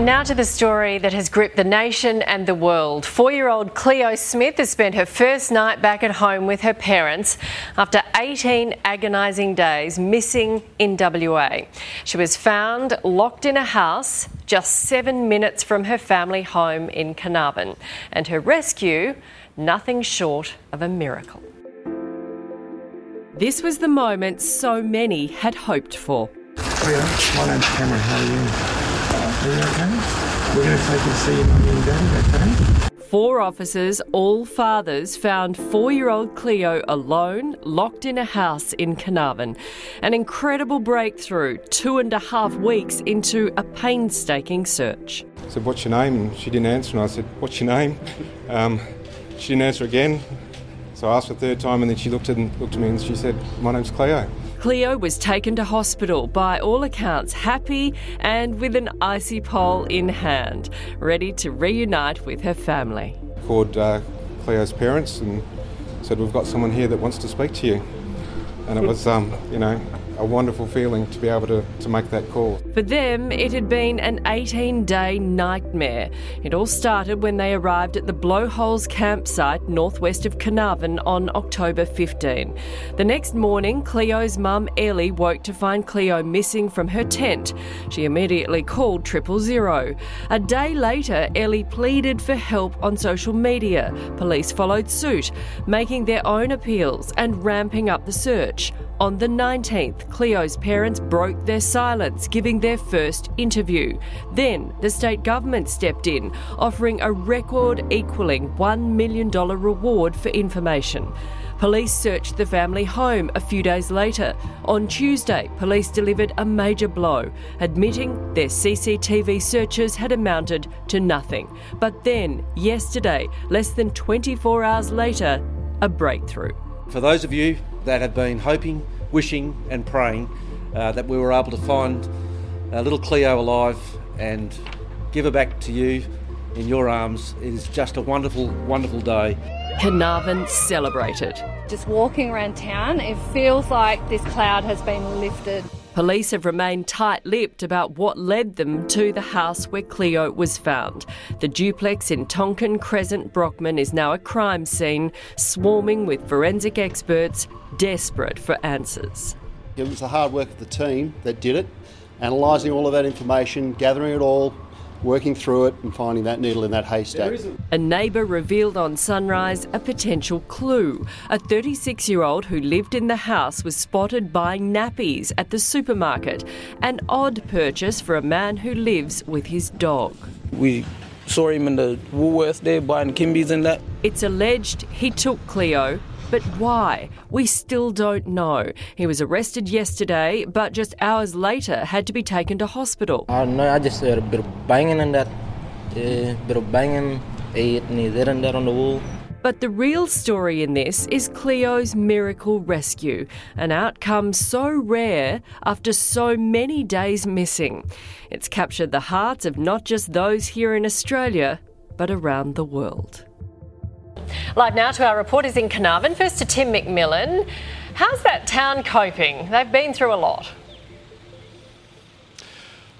Now to the story that has gripped the nation and the world. Four year old Cleo Smith has spent her first night back at home with her parents after 18 agonising days missing in WA. She was found locked in a house just seven minutes from her family home in Carnarvon, and her rescue, nothing short of a miracle. This was the moment so many had hoped for. Cleo, my name's Cameron. How are you? Okay? We're going to take you to see your mummy and daddy, okay? Four officers, all fathers, found four year old Cleo alone, locked in a house in Carnarvon. An incredible breakthrough, two and a half weeks into a painstaking search. I said, What's your name? And she didn't answer. And I said, What's your name? Um, she didn't answer again. So I asked a third time, and then she looked at, looked at me and she said, My name's Cleo. Cleo was taken to hospital, by all accounts happy and with an icy pole in hand, ready to reunite with her family. Called uh, Cleo's parents and said, We've got someone here that wants to speak to you. And it was, um, you know, a wonderful feeling to be able to, to make that call. For them, it had been an 18 day nightmare. It all started when they arrived at the Blowholes campsite northwest of Carnarvon on October 15. The next morning, Cleo's mum Ellie woke to find Cleo missing from her tent. She immediately called triple zero. A day later, Ellie pleaded for help on social media. Police followed suit, making their own appeals and ramping up the search. On the 19th, Cleo's parents broke their silence, giving their first interview. Then the state government stepped in, offering a record equalling $1 million reward for information. Police searched the family home a few days later. On Tuesday, police delivered a major blow, admitting their CCTV searches had amounted to nothing. But then, yesterday, less than 24 hours later, a breakthrough. For those of you that have been hoping, wishing, and praying uh, that we were able to find uh, little Cleo alive and give her back to you in your arms. It is just a wonderful, wonderful day. Carnarvon celebrated. Just walking around town, it feels like this cloud has been lifted. Police have remained tight lipped about what led them to the house where Cleo was found. The duplex in Tonkin Crescent Brockman is now a crime scene, swarming with forensic experts desperate for answers. It was the hard work of the team that did it, analysing all of that information, gathering it all, working through it and finding that needle in that haystack. A neighbour revealed on Sunrise a potential clue. A 36 year old who lived in the house was spotted buying nappies at the supermarket, an odd purchase for a man who lives with his dog. We saw him in the Woolworths there buying Kimbies and that. It's alleged he took Cleo but why? We still don't know. He was arrested yesterday, but just hours later had to be taken to hospital. I don't know, I just heard a bit of banging and that. A bit of banging, ate and there and there on the wall. But the real story in this is Cleo's miracle rescue, an outcome so rare after so many days missing. It's captured the hearts of not just those here in Australia, but around the world. Live now to our reporters in Carnarvon. First to Tim McMillan. How's that town coping? They've been through a lot.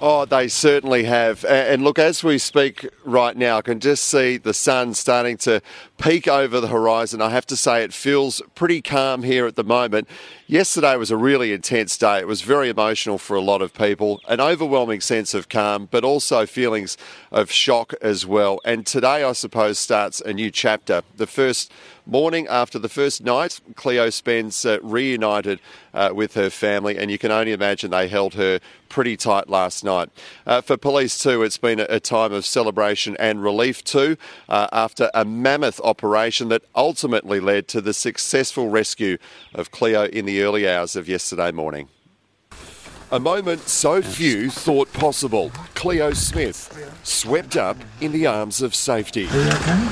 Oh, they certainly have. And look, as we speak right now, I can just see the sun starting to peek over the horizon. I have to say, it feels pretty calm here at the moment. Yesterday was a really intense day. It was very emotional for a lot of people, an overwhelming sense of calm, but also feelings of shock as well. And today, I suppose, starts a new chapter. The first morning after the first night, Cleo spends uh, reunited uh, with her family, and you can only imagine they held her pretty tight last night. Uh, for police, too, it's been a, a, time of celebration and relief, too, uh, after a mammoth operation that ultimately led to the successful rescue of Cleo in the early hours of yesterday morning. A moment so few thought possible. Cleo Smith swept up in the arms of safety. Are you okay?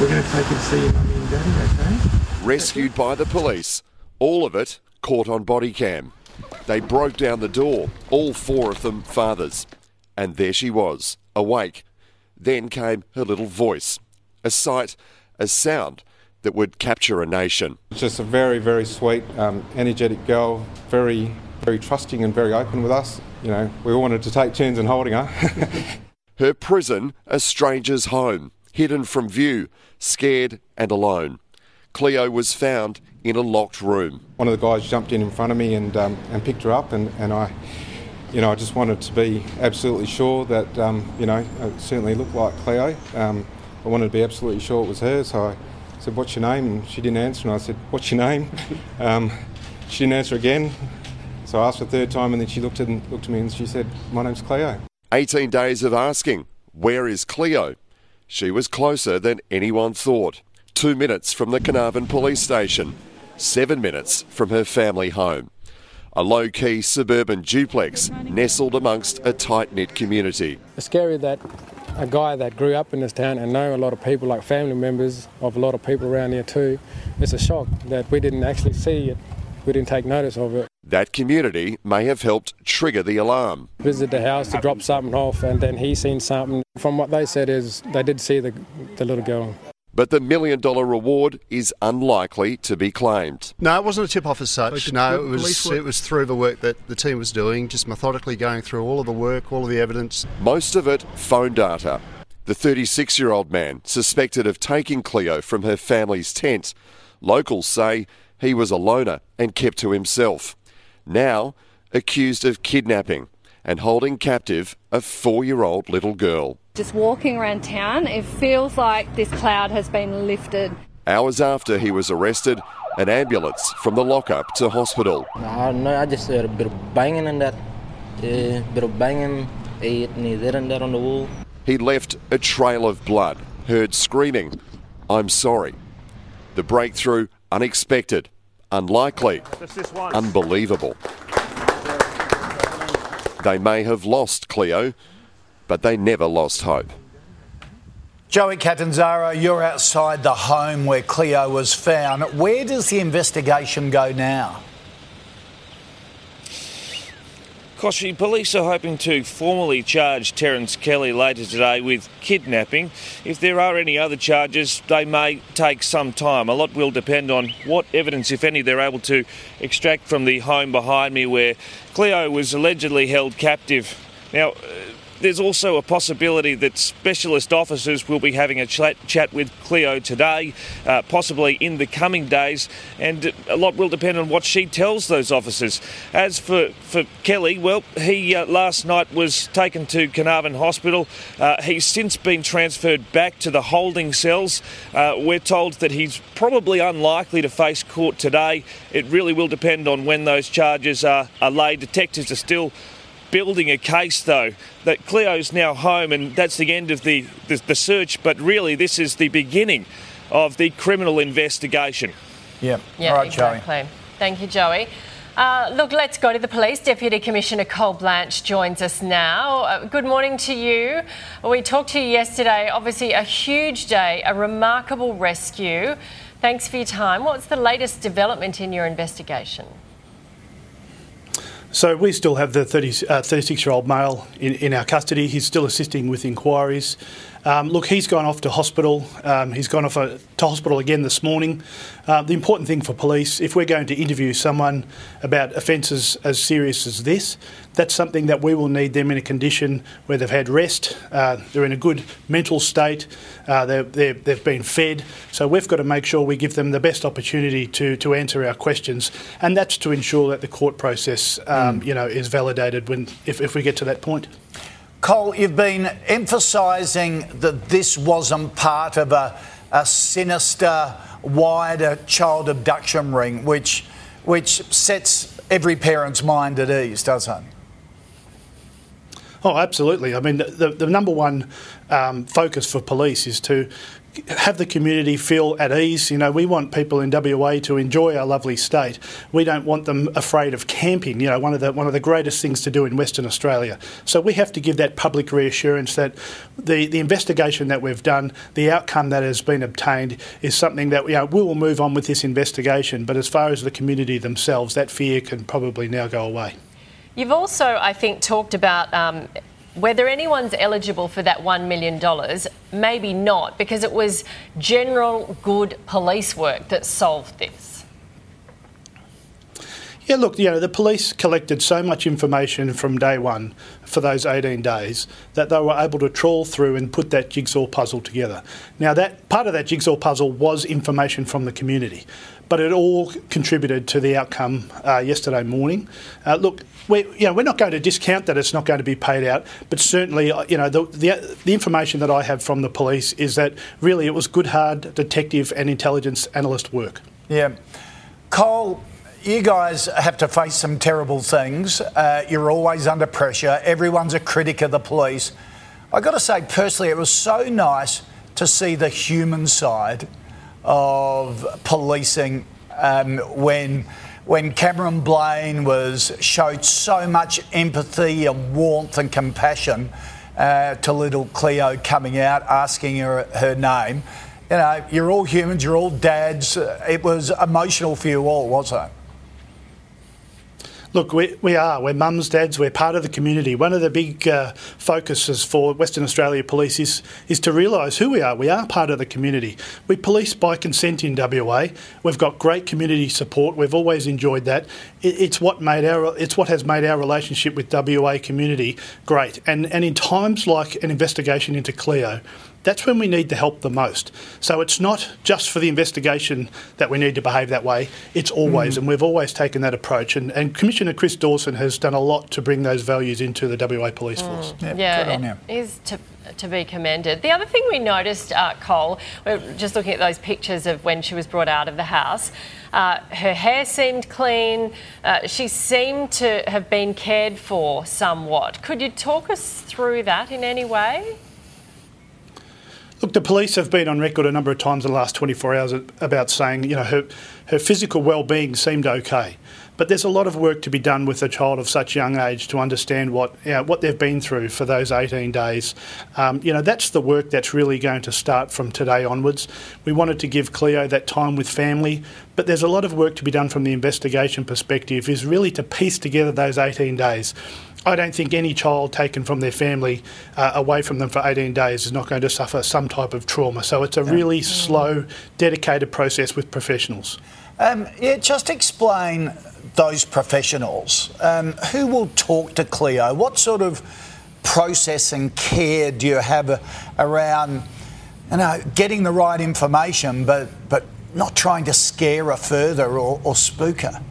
We're going to take to see your mummy and daddy, okay? Rescued by the police. All of it caught on body cam. They broke down the door, all four of them fathers. And there she was, awake. Then came her little voice, a sight, a sound that would capture a nation. Just a very, very sweet, um, energetic girl, very, very trusting and very open with us. You know, we all wanted to take turns in holding her. her prison, a stranger's home, hidden from view, scared and alone. Cleo was found in a locked room. One of the guys jumped in in front of me and, um, and picked her up, and, and I, you know, I just wanted to be absolutely sure that, um, you know, it certainly looked like Cleo. Um, I wanted to be absolutely sure it was her, so I said, What's your name? And she didn't answer, and I said, What's your name? Um, she didn't answer again, so I asked a third time, and then she looked at, looked at me and she said, My name's Cleo. 18 days of asking, Where is Cleo? She was closer than anyone thought two minutes from the Carnarvon police station, seven minutes from her family home. A low key suburban duplex nestled amongst a tight knit community. It's scary that a guy that grew up in this town and know a lot of people, like family members of a lot of people around here too, it's a shock that we didn't actually see it. We didn't take notice of it. That community may have helped trigger the alarm. Visit the house to drop something off, and then he seen something. From what they said, is they did see the, the little girl. But the million dollar reward is unlikely to be claimed. No, it wasn't a tip off as such. No, it was it was through the work that the team was doing, just methodically going through all of the work, all of the evidence. Most of it phone data. The 36 year old man suspected of taking Cleo from her family's tent. Locals say he was a loner and kept to himself. Now accused of kidnapping and holding captive a four year old little girl. Just walking around town, it feels like this cloud has been lifted. Hours after he was arrested, an ambulance from the lockup to hospital. Uh, no, I just heard a bit of banging and that, a uh, bit of banging, it there and there on the wall. He left a trail of blood, heard screaming, I'm sorry. The breakthrough unexpected, unlikely, unbelievable. They may have lost Cleo, but they never lost hope. Joey Catanzaro, you're outside the home where Cleo was found. Where does the investigation go now? Kochie, police are hoping to formally charge Terence Kelly later today with kidnapping. If there are any other charges, they may take some time. A lot will depend on what evidence, if any, they're able to extract from the home behind me where Cleo was allegedly held captive. Now, there's also a possibility that specialist officers will be having a chat, chat with Cleo today, uh, possibly in the coming days, and a lot will depend on what she tells those officers. As for, for Kelly, well, he uh, last night was taken to Carnarvon Hospital. Uh, he's since been transferred back to the holding cells. Uh, we're told that he's probably unlikely to face court today. It really will depend on when those charges are, are laid. Detectives are still building a case, though, that Cleo's now home and that's the end of the, the, the search, but really this is the beginning of the criminal investigation. Yeah, yeah All right, exactly. Joey. Thank you, Joey. Uh, look, let's go to the police. Deputy Commissioner Col Blanch joins us now. Uh, good morning to you. We talked to you yesterday. Obviously, a huge day, a remarkable rescue. Thanks for your time. What's the latest development in your investigation? So we still have the 30, uh, 36 year old male in, in our custody. He's still assisting with inquiries. Um, look, he's gone off to hospital. Um, he's gone off uh, to hospital again this morning. Uh, the important thing for police, if we're going to interview someone about offences as serious as this, that's something that we will need them in a condition where they've had rest, uh, they're in a good mental state, uh, they're, they're, they've been fed. So we've got to make sure we give them the best opportunity to, to answer our questions, and that's to ensure that the court process, um, Mm. you know, is validated when if, if we get to that point. Col, you've been emphasising that this wasn't part of a, a sinister, wider child abduction ring, which, which sets every parent's mind at ease, doesn't it? Oh, absolutely. I mean, the, the number one um, focus for police is to have the community feel at ease. You know, we want people in WA to enjoy our lovely state. We don't want them afraid of camping. You know, one of the one of the greatest things to do in Western Australia. So we have to give that public reassurance that the the investigation that we've done, the outcome that has been obtained, is something that you know we will move on with this investigation. But as far as the community themselves, that fear can probably now go away. You've also, I think, talked about um, whether anyone's eligible for that $1 million. Maybe not, because it was general good police work that solved this. Yeah, look, you know, the police collected so much information from day one for those 18 days that they were able to trawl through and put that jigsaw puzzle together. Now, that part of that jigsaw puzzle was information from the community, but it all contributed to the outcome uh, yesterday morning. Uh, look, we, you know, we're not going to discount that it's not going to be paid out, but certainly, uh, you know, the, the, the information that I have from the police is that really it was good, hard detective and intelligence analyst work. Yeah. Col, you guys have to face some terrible things. Uh, you're always under pressure. Everyone's a critic of the police. i got to say, personally, it was so nice to see the human side of policing um, when when Cameron Blaine was showed so much empathy and warmth and compassion uh, to little Cleo coming out asking her her name. You know, you're all humans, you're all dads. It was emotional for you all, wasn't it? Look, we, we are. We're mums, dads. We're part of the community. One of the big uh, focuses for Western Australia Police is, is to realise who we are. We are part of the community. We police by consent in WA. We've got great community support. We've always enjoyed that. It, it's what made our it's what has made our relationship with WA community great. And and in times like an investigation into Cleo, that's when we need the help the most. So it's not just for the investigation that we need to behave that way, it's always, Mm. and we've always taken that approach. And, and Commissioner Chris Dawson has done a lot to bring those values into the WA Police Force. yeah, it is to, to be commended. The other thing we noticed, uh, Col, we're just looking at those pictures of when she was brought out of the house. Uh, her hair seemed clean. Uh, she seemed to have been cared for somewhat. Could you talk us through that in any way? Look, the police have been on record a number of times in the last 24 hours about saying, you know, her, her physical well-being seemed okay. But there's a lot of work to be done with a child of such young age to understand what you know, what they've been through for those 18 days. Um, you know, that's the work that's really going to start from today onwards. We wanted to give Cleo that time with family, but there's a lot of work to be done from the investigation perspective. Is really to piece together those 18 days. I don't think any child taken from their family uh, away from them for 18 days is not going to suffer some type of trauma. So it's a really slow, dedicated process with professionals. Um, yeah, just explain those professionals. Um, who will talk to Cleo? What sort of process and care do you have uh, around, you know, getting the right information, but but not trying to scare her further or, or spook her?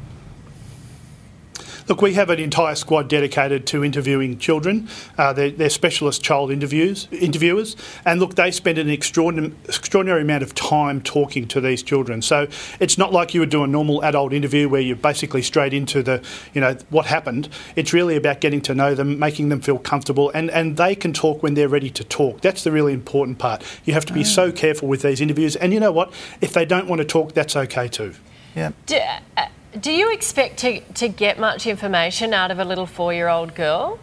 Look, we have an entire squad dedicated to interviewing children. Uh, they're, they're specialist child interviews, interviewers, and look, they spend an extraordinary, extraordinary amount of time talking to these children. So it's not like you would do a normal adult interview where you're basically straight into the, you know, what happened. It's really about getting to know them, making them feel comfortable, and, and they can talk when they're ready to talk. That's the really important part. You have to be so careful with these interviews, and you know what? If they don't want to talk, that's okay too. Yeah. Do, uh, do you expect to, to get much information out of a little four year old girl?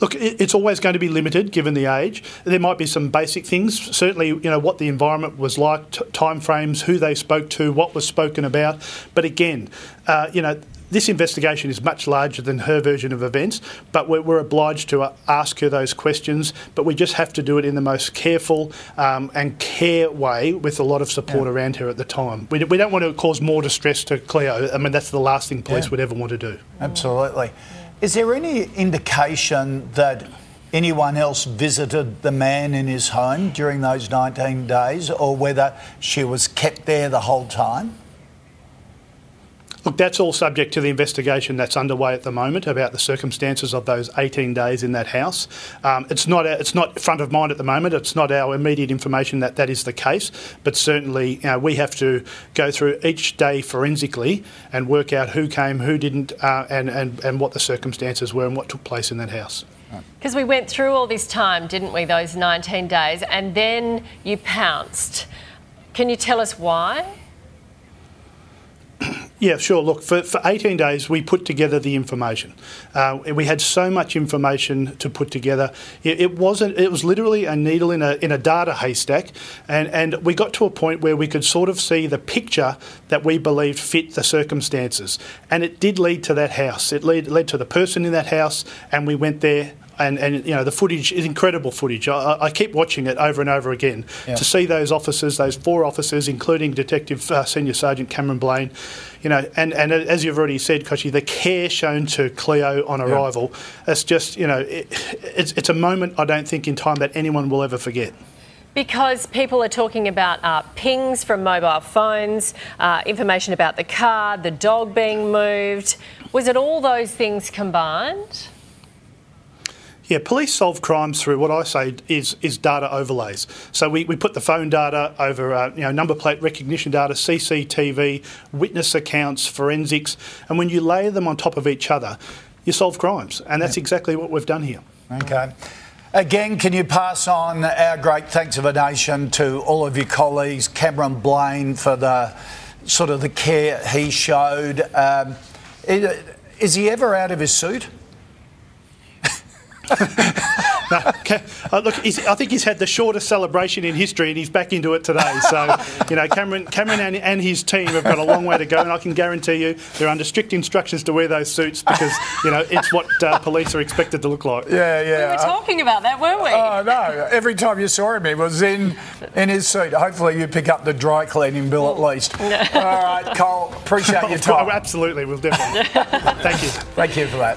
Look, it's always going to be limited given the age. There might be some basic things. Certainly, you know what the environment was like, t- time frames, who they spoke to, what was spoken about. But again, uh, you know. This investigation is much larger than her version of events, but we're, we're obliged to uh, ask her those questions. But we just have to do it in the most careful um, and care way with a lot of support Yeah. around her at the time. We, we don't want to cause more distress to Cleo. I mean, that's the last thing police Yeah. would ever want to do. Absolutely. Is there any indication that anyone else visited the man in his home during those 19 days or whether she was kept there the whole time? Look, that's all subject to the investigation that's underway at the moment about the circumstances of those 18 days in that house. Um, it's not it's not front of mind at the moment. It's not our immediate information that that is the case, but certainly you know, we have to go through each day forensically and work out who came, who didn't, uh, and, and and what the circumstances were and what took place in that house. Because we went through all this time, didn't we, those 19 days, and then you pounced. Can you tell us why? Yeah, sure. Look, for, for 18 days, we put together the information. Uh, we had so much information to put together. It, it wasn't. It was literally a needle in a in a data haystack, and and we got to a point where we could sort of see the picture that we believed fit the circumstances, and it did lead to that house. It led led to the person in that house, and we went there. And, and you know the footage is incredible footage. I, I- I keep watching it over and over again Yeah. to see those officers, those four officers, including Detective uh, Senior Sergeant Cameron Blaine, you know, and, and as you've already said, Kochie, the care shown to Cleo on arrival, it's just, you know, it, it's, it's a moment I don't think in time that anyone will ever forget. Because people are talking about uh, pings from mobile phones, uh, information about the car, the dog being moved. Was it all those things combined? Yeah, police solve crimes through what I say is is data overlays. So we, we put the phone data over, uh, you know, number plate recognition data, CCTV, witness accounts, forensics, and when you layer them on top of each other, you solve crimes, and that's exactly what we've done here. Okay. Again, can you pass on our great thanks of a nation to all of your colleagues, Cameron Blaine for the sort of the care he showed. Um, is he ever out of his suit? No, Ca- uh, look, he's, I think he's had the shortest celebration in history, and he's back into it today. So, you know, Cameron, Cameron, and, and his team have got a long way to go, and I can guarantee you they're under strict instructions to wear those suits because you know it's what uh, police are expected to look like. Yeah, yeah. We were talking about that, weren't we? Oh no! Every time you saw him, he was in in his suit. Hopefully, you pick up the dry cleaning bill at least. All right, Col. Appreciate your Of course, time. absolutely, we'll definitely. Thank you. Thank you for that.